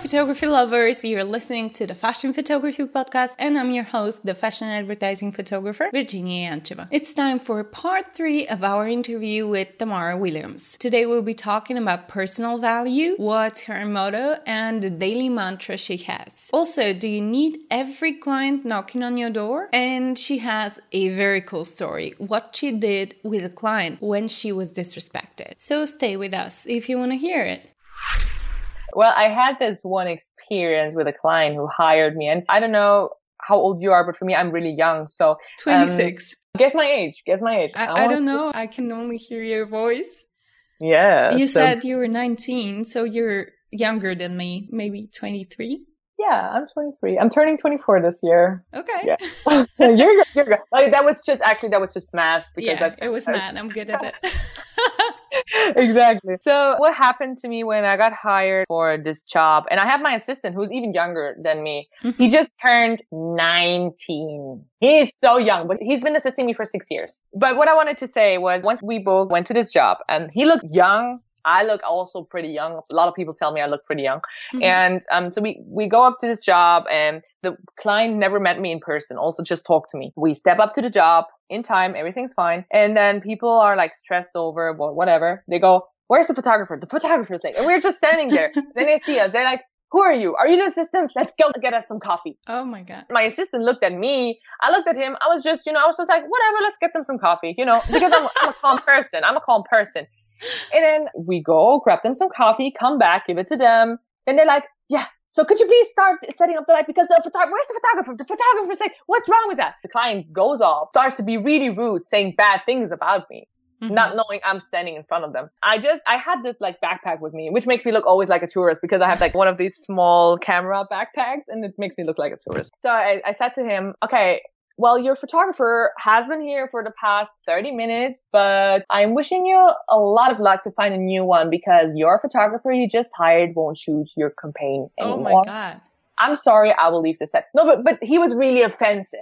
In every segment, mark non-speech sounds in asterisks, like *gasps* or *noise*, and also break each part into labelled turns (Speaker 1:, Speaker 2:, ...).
Speaker 1: photography lovers. You're listening to the Fashion Photography Podcast, and I'm your host, the fashion advertising photographer, Verginiya Yancheva. It's time for part three of our interview with Tamara Williams. Today, we'll be talking about personal value, what's her motto, and the daily mantra she has. Also, do you need every client knocking on your door? And she has a very cool story what she did with a client when she was disrespected. So, stay with us if you want to hear it.
Speaker 2: Well, I had this one experience with a client who hired me, and I don't know how old you are, but for me, I'm really young. So,
Speaker 1: 26.
Speaker 2: Um, guess my age. Guess my age.
Speaker 1: I, I, I don't know. I can only hear your voice.
Speaker 2: Yeah.
Speaker 1: You so, said you were 19, so you're younger than me, maybe 23.
Speaker 2: Yeah, I'm 23. I'm turning 24 this year.
Speaker 1: Okay.
Speaker 2: Yeah. *laughs* *laughs* you're you're good. Like, that was just actually that was just math
Speaker 1: because yeah, that's it was math. I'm good at *laughs* it.
Speaker 2: Exactly. So what happened to me when I got hired for this job, and I have my assistant who's even younger than me. Mm-hmm. He just turned 19. He's so young, but he's been assisting me for six years. But what I wanted to say was once we both went to this job and he looked young, I look also pretty young. A lot of people tell me I look pretty young. Mm-hmm. And um, so we, we go up to this job and the client never met me in person, also just talked to me. We step up to the job in time, everything's fine. And then people are like stressed over whatever. They go, where's the photographer? The photographer's late. And we're just standing there. *laughs* then they see us. They're like, who are you? Are you the assistant? Let's go get us some coffee.
Speaker 1: Oh my God.
Speaker 2: My assistant looked at me. I looked at him. I was just, you know, I was just like, whatever, let's get them some coffee, you know, because I'm, I'm a calm person. I'm a calm person. And then we go grab them some coffee, come back, give it to them. And they're like, yeah, so could you please start setting up the light because the photographer, where's the photographer? The photographer's like, what's wrong with that? The client goes off, starts to be really rude, saying bad things about me. Mm-hmm. Not knowing I'm standing in front of them. I just, I had this like backpack with me, which makes me look always like a tourist because I have like one of these small camera backpacks and it makes me look like a tourist. So I, I said to him, okay, well, your photographer has been here for the past 30 minutes, but I'm wishing you a lot of luck to find a new one because your photographer you just hired won't shoot your campaign anymore.
Speaker 1: Oh my God.
Speaker 2: I'm sorry, I will leave the set. No, but, but he was really offensive.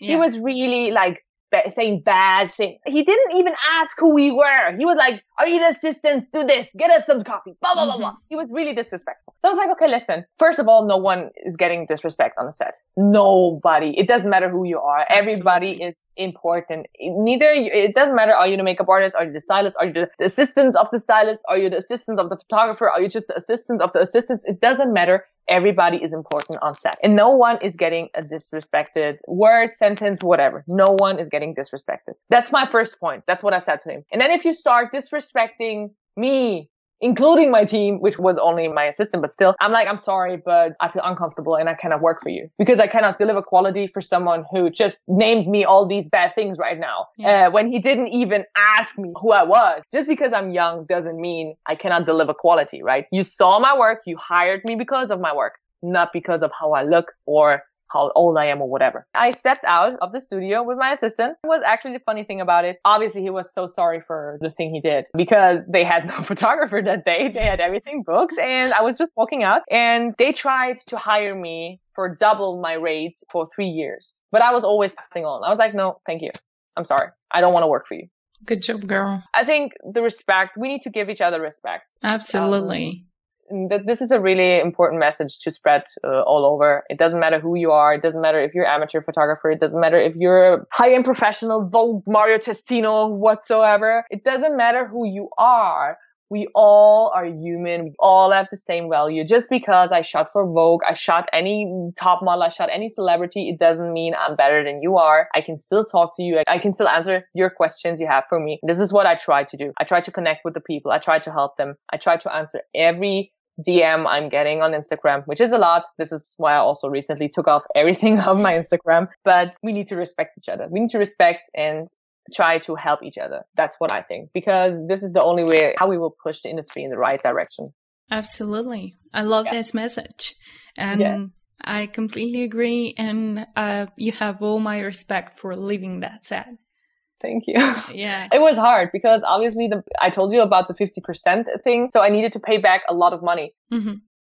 Speaker 2: Yeah. He was really like, saying bad things. He didn't even ask who we were. He was like, are you the assistants? Do this. Get us some coffee. Blah, blah, blah, mm-hmm. blah. He was really disrespectful. So I was like, okay, listen. First of all, no one is getting disrespect on the set. Nobody. It doesn't matter who you are. Absolutely. Everybody is important. Neither, it doesn't matter. Are you the makeup artist? Are you the stylist? Are you the assistants of the stylist? Are you the assistants of the photographer? Are you just the assistants of the assistants? It doesn't matter everybody is important on set and no one is getting a disrespected word, sentence, whatever. No one is getting disrespected. That's my first point. That's what I said to him. And then if you start disrespecting me, including my team, which was only my assistant, but still, I'm like, I'm sorry, but I feel uncomfortable and I cannot work for you because I cannot deliver quality for someone who just named me all these bad things right now yeah. uh, when he didn't even ask me who I was. Just because I'm young doesn't mean I cannot deliver quality, right? You saw my work. You hired me because of my work, not because of how I look or how old I am or whatever. I stepped out of the studio with my assistant. It was actually the funny thing about it. Obviously, he was so sorry for the thing he did because they had no *laughs* photographer that day. They had everything booked and I was just walking out and they tried to hire me for double my rate for three years. But I was always passing on. I was like, no, thank you. I'm sorry. I don't want to work for you.
Speaker 1: Good job, girl.
Speaker 2: I think the respect, we need to give each other respect.
Speaker 1: Absolutely. Um,
Speaker 2: this is a really important message to spread uh, all over. It doesn't matter who you are. It doesn't matter if you're amateur photographer. It doesn't matter if you're a high-end professional, Vogue, Mario Testino, whatsoever. It doesn't matter who you are. We all are human. We all have the same value. Just because I shot for Vogue, I shot any top model, I shot any celebrity, it doesn't mean I'm better than you are. I can still talk to you. I can still answer your questions you have for me. This is what I try to do. I try to connect with the people. I try to help them. I try to answer every DM I'm getting on Instagram, which is a lot. This is why I also recently took off everything *laughs* of my Instagram. But we need to respect each other. We need to respect and try to help each other. That's what I think because this is the only way how we will push the industry in the right direction.
Speaker 1: Absolutely. I love yeah. this message. And yeah. I completely agree. And uh, you have all my respect for leaving that said.
Speaker 2: Thank you.
Speaker 1: Yeah. *laughs*
Speaker 2: It was hard because obviously the I told you about the 50% thing, so I needed to pay back a lot of money. Mm-hmm.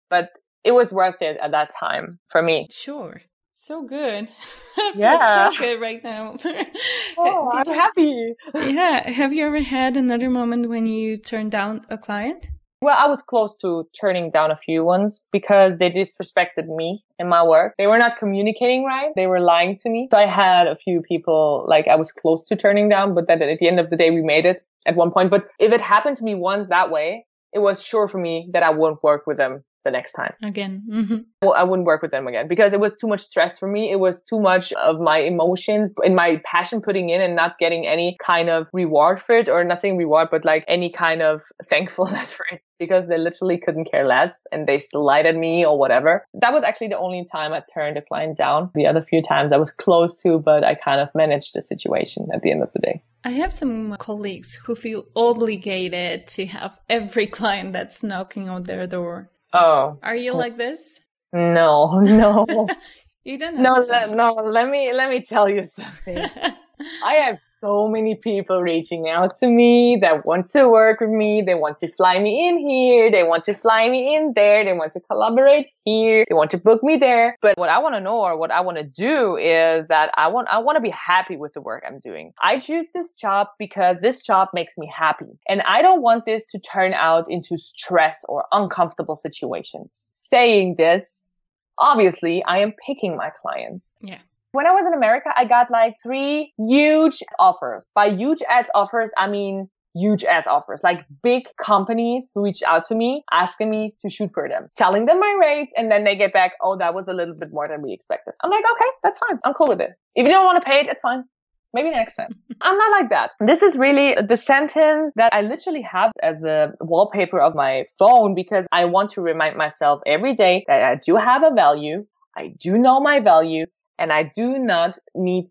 Speaker 2: But it was worth it at that time for me.
Speaker 1: Sure. So good. *laughs*
Speaker 2: yeah.
Speaker 1: so good right now. *laughs*
Speaker 2: oh, I'm
Speaker 1: you,
Speaker 2: happy.
Speaker 1: yeah. Have you ever had another moment when you turned down a client?
Speaker 2: Well, I was close to turning down a few ones because they disrespected me and my work. They were not communicating right. They were lying to me. So I had a few people like I was close to turning down, but then at the end of the day, we made it at one point. But if it happened to me once that way, it was sure for me that I wouldn't work with them the next time.
Speaker 1: Again. Mm-hmm.
Speaker 2: Well, I wouldn't work with them again because it was too much stress for me. It was too much of my emotions and my passion putting in and not getting any kind of reward for it or not saying reward, but like any kind of *laughs* thankfulness for it because they literally couldn't care less and they still lied at me or whatever. That was actually the only time I turned a client down. The other few times I was close to, but I kind of managed the situation at the end of the day.
Speaker 1: I have some colleagues who feel obligated to have every *laughs* client that's knocking on their door.
Speaker 2: Oh.
Speaker 1: Are you like this?
Speaker 2: No, *laughs* no. *laughs*
Speaker 1: you don't
Speaker 2: No, le- no, let me let me tell you something. *laughs* I have so many people reaching out to me that want to work with me. They want to fly me in here. They want to fly me in there. They want to collaborate here. They want to book me there. But what I want to know or what I want to do is that I want, I want to be happy with the work I'm doing. I choose this job because this job makes me happy. And I don't want this to turn out into stress or uncomfortable situations. Saying this, obviously I am picking my clients.
Speaker 1: Yeah.
Speaker 2: When I was in America, I got like three huge offers. By huge ass offers, I mean huge ass offers, like big companies who reach out to me asking me to shoot for them, telling them my rates. And then they get back, oh, that was a little bit more than we expected. I'm like, okay, that's fine. I'm cool with it. If you don't want to pay it, it's fine. Maybe next time. *laughs* I'm not like that. This is really the sentence that I literally have as a wallpaper of my phone because I want to remind myself every day that I do have a value. I do know my value and I do not need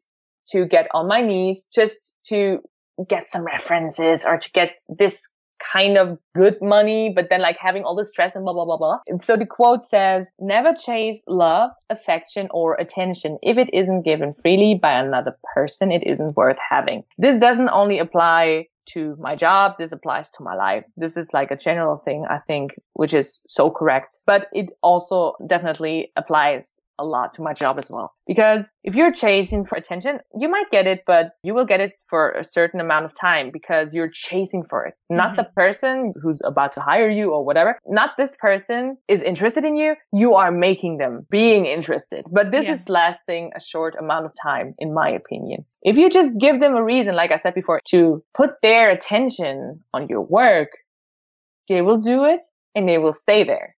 Speaker 2: to get on my knees just to get some references or to get this kind of good money, but then like having all the stress and blah, blah, blah, blah. So the quote says, never chase love, affection, or attention. If it isn't given freely by another person, it isn't worth having. This doesn't only apply to my job. This applies to my life. This is like a general thing, I think, which is so correct, but it also definitely applies a lot to my job as well. Because if you're chasing for attention, you might get it, but you will get it for a certain amount of time because you're chasing for it. Not mm-hmm. the person who's about to hire you or whatever. Not this person is interested in you. You are making them being interested. But this yeah. is lasting a short amount of time, in my opinion. If you just give them a reason, like I said before, to put their attention on your work, they will do it and they will stay there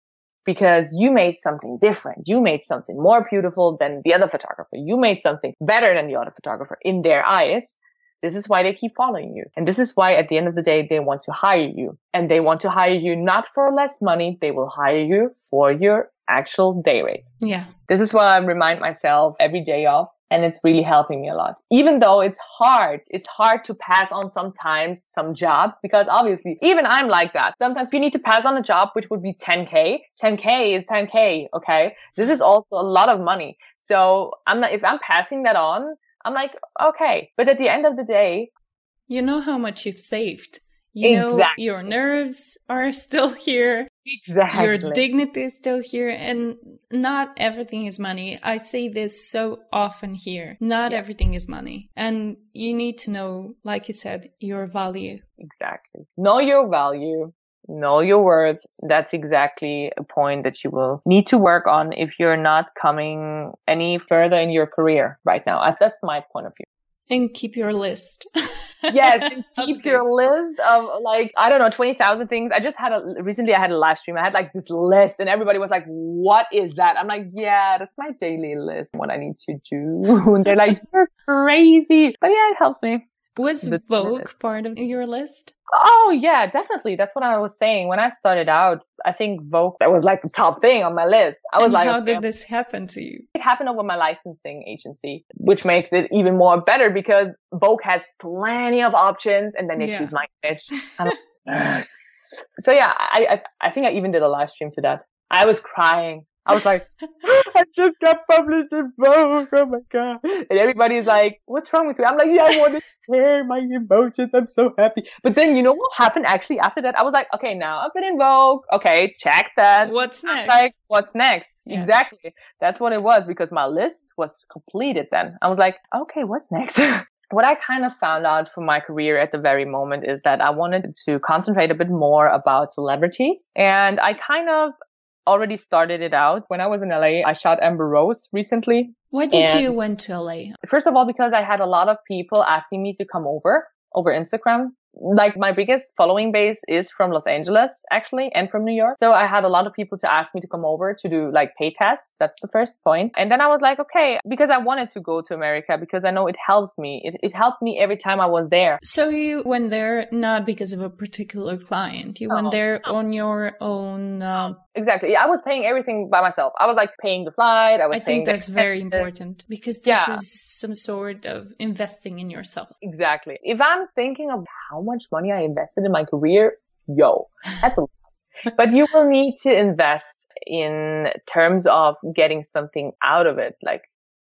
Speaker 2: because you made something different. You made something more beautiful than the other photographer. You made something better than the other photographer in their eyes. This is why they keep following you. And this is why at the end of the day, they want to hire you and they want to hire you not for less money. They will hire you for your actual day rate.
Speaker 1: Yeah.
Speaker 2: This is what I remind myself every day of and it's really helping me a lot. Even though it's hard, it's hard to pass on sometimes some jobs because obviously even I'm like that. Sometimes you need to pass on a job which would be 10k. 10k is 10k. Okay. This is also a lot of money. So I'm not, if I'm passing that on, I'm like, okay. But at the end of the day,
Speaker 1: you know how much you've saved. You exactly. know your nerves are *laughs* still here.
Speaker 2: Exactly.
Speaker 1: Your dignity is still here and not everything is money. I say this so often here. Not yeah. everything is money. And you need to know, like you said, your value.
Speaker 2: Exactly. Know your value. Know your worth. That's exactly a point that you will need to work on if you're not coming any further in your career right now. That's my point of view.
Speaker 1: And keep your list. *laughs*
Speaker 2: yes, *laughs* keep okay. your list of like I don't know twenty thousand things. I just had a recently. I had a live stream. I had like this list, and everybody was like, "What is that?" I'm like, "Yeah, that's my daily list. What I need to do." *laughs* and they're like, "You're crazy," but yeah, it helps me.
Speaker 1: Was Vogue part of your list?
Speaker 2: Oh yeah, definitely. That's what I was saying. When I started out, I think Vogue that was like the top thing on my list. I was
Speaker 1: and
Speaker 2: like,
Speaker 1: How okay. did this happen to you?
Speaker 2: It happened over my licensing agency, which makes it even more better because Vogue has plenty of options and then they yeah. choose my niche. *laughs* so yeah, I, I I think I even did a live stream to that. I was crying. I was like, *gasps* I just got published in Vogue. Oh my god! And everybody's like, "What's wrong with you?" I'm like, "Yeah, I want to share my emotions. I'm so happy." But then you know what happened actually after that? I was like, "Okay, now I've been in Vogue. Okay, check that.
Speaker 1: What's next?
Speaker 2: Like, what's next? Yeah. Exactly. That's what it was because my list was completed. Then I was like, "Okay, what's next?" *laughs* what I kind of found out for my career at the very moment is that I wanted to concentrate a bit more about celebrities. And I kind of already started it out when I was in LA. I shot Amber Rose recently.
Speaker 1: Why did and you went to LA?
Speaker 2: First of all, because I had a lot of people asking me to come over over Instagram like my biggest following base is from Los Angeles actually and from New York. So I had a lot of people to ask me to come over to do like pay tests. That's the first point. And then I was like, okay, because I wanted to go to America because I know it helps me. It, it helped me every time I was there.
Speaker 1: So you went there not because of a particular client. You no, went there on your own. Uh...
Speaker 2: Exactly. Yeah, I was paying everything by myself. I was like paying the flight. I was. I
Speaker 1: think that's very important because this yeah. is some sort of investing in yourself.
Speaker 2: Exactly. If I'm thinking of how much money I invested in my career, yo, that's a lot. but you will need to invest in terms of getting something out of it. Like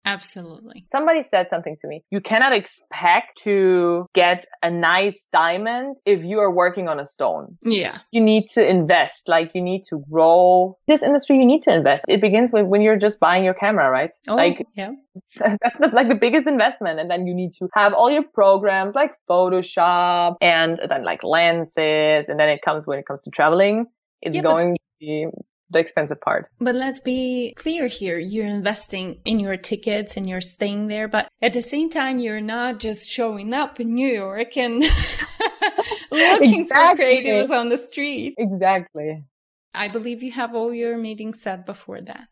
Speaker 1: Absolutely.
Speaker 2: Somebody said something to me. You cannot expect to get a nice diamond if you are working on a stone.
Speaker 1: Yeah.
Speaker 2: You need to invest. Like you need to grow. This industry, you need to invest. It begins with when you're just buying your camera, right?
Speaker 1: Oh,
Speaker 2: like,
Speaker 1: yeah. *laughs*
Speaker 2: That's the, like the biggest investment. And then you need to have all your programs like Photoshop and then like lenses. And then it comes when it comes to traveling. It's yeah, going to be the expensive part.
Speaker 1: But let's be clear here. You're investing in your tickets and you're staying there, but at the same time, you're not just showing up in New York and *laughs* looking exactly. for creatives on the street.
Speaker 2: Exactly.
Speaker 1: I believe you have all your meetings set before that.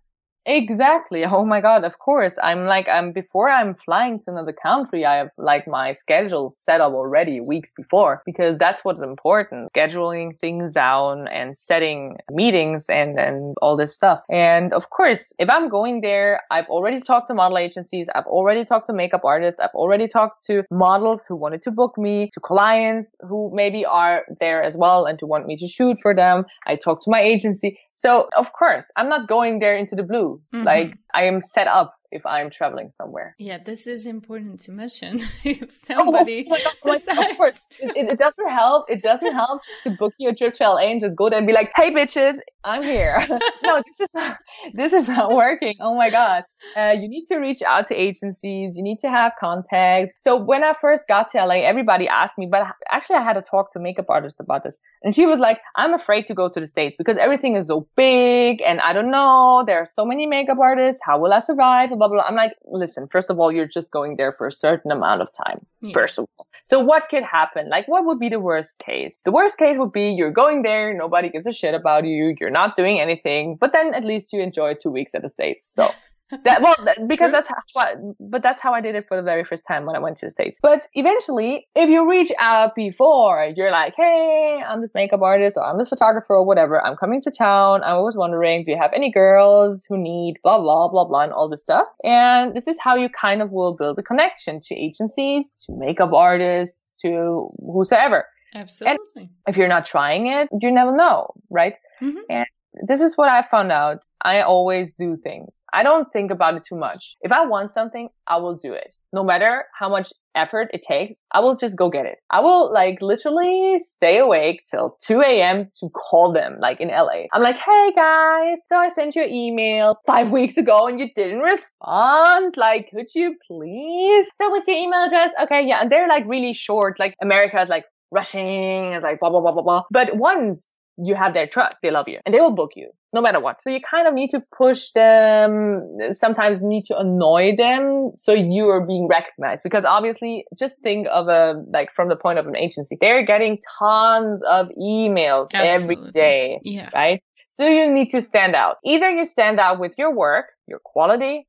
Speaker 2: Exactly. Oh my God. Of course. I'm like, I'm before I'm flying to another country, I have like my schedule set up already weeks before because that's what's important. Scheduling things down and setting meetings and, and all this stuff. And of course, if I'm going there, I've already talked to model agencies. I've already talked to makeup artists. I've already talked to models who wanted to book me, to clients who maybe are there as well and to want me to shoot for them. I talked to my agency. So of course, I'm not going there into the blue. Mm-hmm. Like I am set up if I'm traveling somewhere.
Speaker 1: Yeah, this is important to mention. *laughs* if somebody, oh,
Speaker 2: oh *laughs* course, it, it, doesn't help. It doesn't *laughs* help just to book you a trip to LA and just go there and be like, "Hey, bitches, I'm here." *laughs* no, this is not, this is not working. Oh my God, uh, you need to reach out to agencies. You need to have contacts. So when I first got to LA, everybody asked me, but actually, I had a talk to makeup artist about this, and she was like, "I'm afraid to go to the states because everything is so big, and I don't know. There are so many makeup artists. How will I survive?" Blah blah blah. I'm like, listen, first of all, you're just going there for a certain amount of time. Yeah. First of all. So what could happen? Like, what would be the worst case? The worst case would be you're going there, nobody gives a shit about you, you're not doing anything, but then at least you enjoy two weeks at the States. So that well *laughs* because True. that's how but that's how I did it for the very first time when I went to the States. But eventually, if you reach out before, you're like, hey, I'm this makeup artist or I'm this photographer or whatever. I'm coming to town. I was wondering, do you have any girls who need blah blah blah blah and all this stuff? And this is how you kind of will build a connection to agencies, to makeup artists, to whosoever.
Speaker 1: Absolutely.
Speaker 2: And if you're not trying it, you never know, right? Mm-hmm. And this is what I found out. I always do things. I don't think about it too much. If I want something, I will do it. No matter how much effort it takes, I will just go get it. I will like literally stay awake till 2 a.m. to call them, like in LA. I'm like, hey guys, so I sent you an email five *laughs* weeks ago and you didn't respond. Like, could you please? So what's your email address? Okay, yeah. And they're like really short. Like America is like rushing. It's like blah, blah, blah, blah, blah. But once you have their trust. They love you and they will book you no matter what. So you kind of need to push them, sometimes need to annoy them so you are being recognized because obviously just think of a, like from the point of an agency, they're getting tons of emails Absolutely. every day.
Speaker 1: Yeah.
Speaker 2: Right. So you need to stand out. Either you stand out with your work, your quality,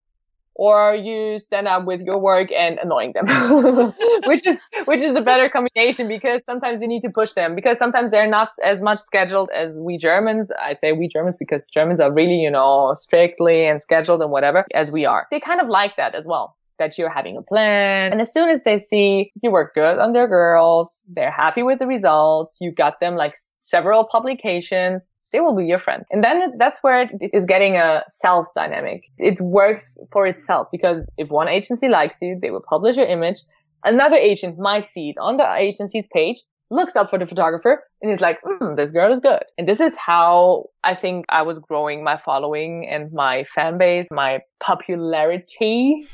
Speaker 2: or you stand up with your work and annoying them, *laughs* which is which is the better combination because sometimes you need to push them because sometimes they're not as much scheduled as we Germans. I'd say we Germans because Germans are really you know strictly and scheduled and whatever as we are. They kind of like that as well that you're having a plan. And as soon as they see you work good on their girls, they're happy with the results, you got them like several publications, they will be your friend. And then that's where it is getting a self dynamic. It works for itself because if one agency likes you, they will publish your image. Another agent might see it on the agency's page, looks up for the photographer and is like, hmm, this girl is good. And this is how I think I was growing my following and my fan base, my popularity.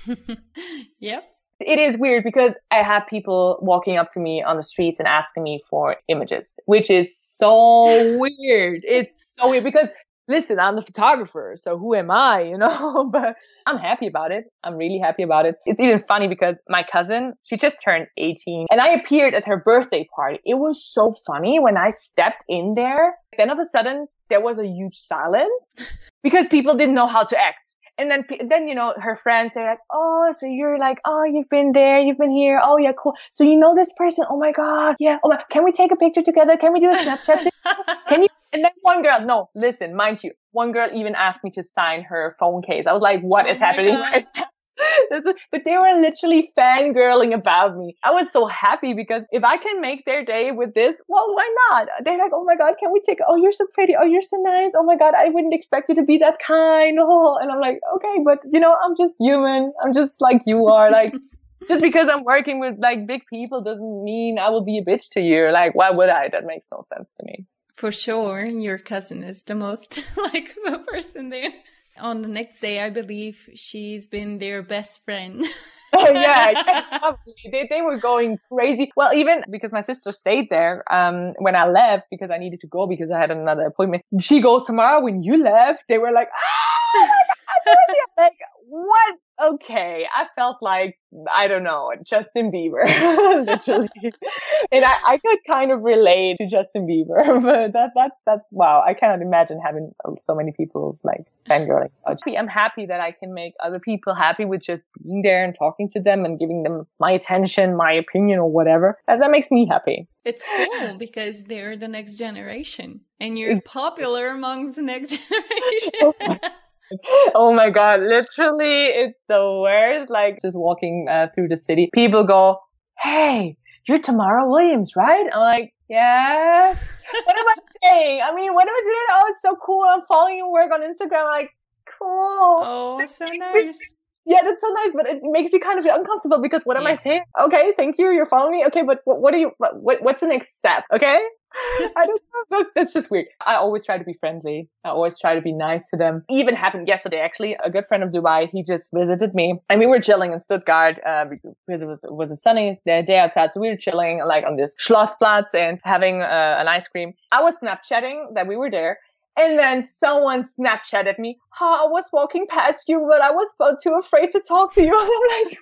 Speaker 2: *laughs*
Speaker 1: yep
Speaker 2: It is weird because I have people walking up to me on the streets and asking me for images, which is so weird. It's so weird because listen, I'm the photographer, so who am I, you know? *laughs* but I'm happy about it. I'm really happy about it. It's even funny because my cousin, she just turned 18 and I appeared at her birthday party. It was so funny when I stepped in there. Then all of a sudden there was a huge silence because people didn't know how to act. And then, then, you know, her friends, they're like, Oh, so you're like, Oh, you've been there. You've been here. Oh, yeah, cool. So you know this person. Oh my God. Yeah. Oh my, can we take a picture together? Can we do a Snapchat? *laughs* can you and then one girl, no, listen, mind you, one girl even asked me to sign her phone case. I was like, "What oh is happening but they were literally fangirling about me. I was so happy because if I can make their day with this, well, why not? They're like, oh my God, can we take, oh, you're so pretty. Oh, you're so nice. Oh my God, I wouldn't expect you to be that kind. Oh, *laughs* and I'm like, okay, but you know, I'm just human. I'm just like you are. Like, *laughs* just because I'm working with like big people doesn't mean I will be a bitch to you. Like, why would I? That makes no sense to me.
Speaker 1: For sure, your cousin is the most *laughs* likable person there. On the next day, I believe she's been their best friend. *laughs*
Speaker 2: oh yeah, *laughs* they they were going crazy. Well, even because my sister stayed there um, when I left because I needed to go because I had another appointment. She goes tomorrow when you left. They were like, oh my god, like what okay, I felt like, I don't know, Justin Bieber, *laughs* literally. and I, I could kind of relate to Justin Bieber, *laughs* but that, that, that's, wow, I cannot imagine having uh, so many people's like fangirling. Oh, I'm happy that I can make other people happy with just being there and talking to them and giving them my attention, my opinion or whatever. And that makes me happy.
Speaker 1: It's cool because they're the next generation and you're popular amongst the next *laughs* oh generation.
Speaker 2: Oh my god, literally, it's the worst. Like just walking uh, through the city, people go, "Hey, you're Tamara Williams, right?" I'm like, "Yes." what am I *laughs* saying? I mean, what am I saying? Oh, it's so cool. I'm following your work on Instagram. I'm like, cool.
Speaker 1: Oh, so nice.
Speaker 2: Yeah, that's so nice, but it makes me kind of uncomfortable because what am yeah. I saying? Okay, thank you, you're following me. Okay, but what, what are you? What, what's the next step? Okay, *laughs* I don't know. That's, that's just weird. I always try to be friendly. I always try to be nice to them. Even happened yesterday, actually. A good friend of Dubai, he just visited me and we were chilling in Stuttgart uh, because it was it was a sunny day outside. So we were chilling like on this Schlossplatz and having uh, an ice cream. I was Snapchatting that we were there. And then someone Snapchatted me. Oh, I was walking past you, but I was too afraid to talk to you. And *laughs* I'm like,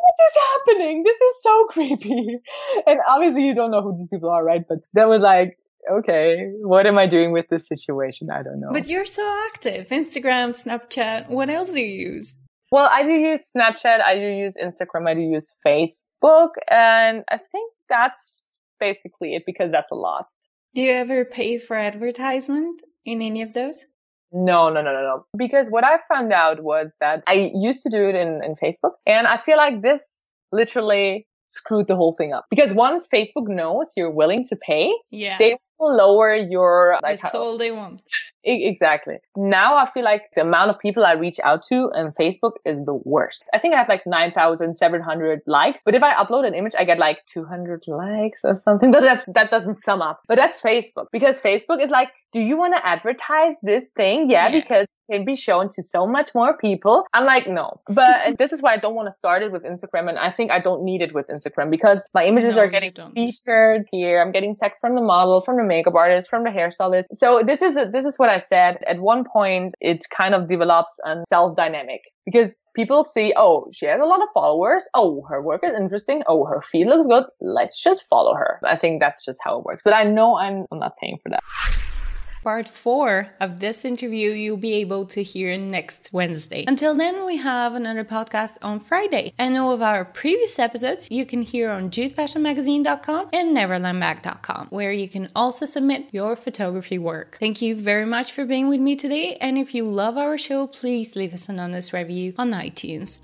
Speaker 2: what is happening? This is so *laughs* creepy. And obviously you don't know who these people are, right? But that was like, okay, what am I doing with this situation? I don't know.
Speaker 1: But you're so active. Instagram, Snapchat. What else do you use?
Speaker 2: Well, I do use Snapchat. I do use Instagram. I do use Facebook. And I think that's basically it because that's a lot.
Speaker 1: Do you ever pay for advertisement in any of those?
Speaker 2: No, no, no, no, no. Because what I found out was that I used to do it in, in Facebook and I feel like this literally screwed the whole thing up. Because once Facebook knows you're willing to pay,
Speaker 1: yeah.
Speaker 2: they lower your
Speaker 1: like That's how, all they want.
Speaker 2: Exactly. Now I feel like the amount of people I reach out to on Facebook is the worst. I think I have like 9,700 likes, but if I upload an image, I get like 200 likes or something. *laughs* But that's, that doesn't sum up. But that's Facebook because Facebook is like, do you want to advertise this thing? Yeah, yeah. because can be shown to so much more people. I'm like, no. But *laughs* this is why I don't want to start it with Instagram. And I think I don't need it with Instagram because my images no, are getting featured here. I'm getting text from the model, from the makeup artist, from the hairstylist. So this is, this is what I said. At one point, it kind of develops a self dynamic because people see, oh, she has a lot of followers. Oh, her work is interesting. Oh, her feed looks good. Let's just follow her. I think that's just how it works. But I know I'm, I'm not paying for that.
Speaker 1: Part four of this interview you'll be able to hear next Wednesday. Until then, we have another podcast on Friday. And all of our previous episodes you can hear on jutefashionmagazine.com and neverlandbag.com, where you can also submit your photography work. Thank you very much for being with me today. And if you love our show, please leave us an honest review on iTunes.